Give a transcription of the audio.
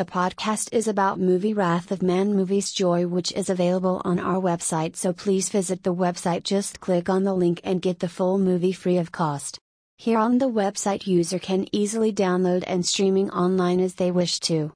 The podcast is about movie Wrath of Man Moviesjoy, which is available on our website. So please visit the website, just click on the link and get the full movie free of cost. Here on the website, user can easily download and streaming online as they wish to.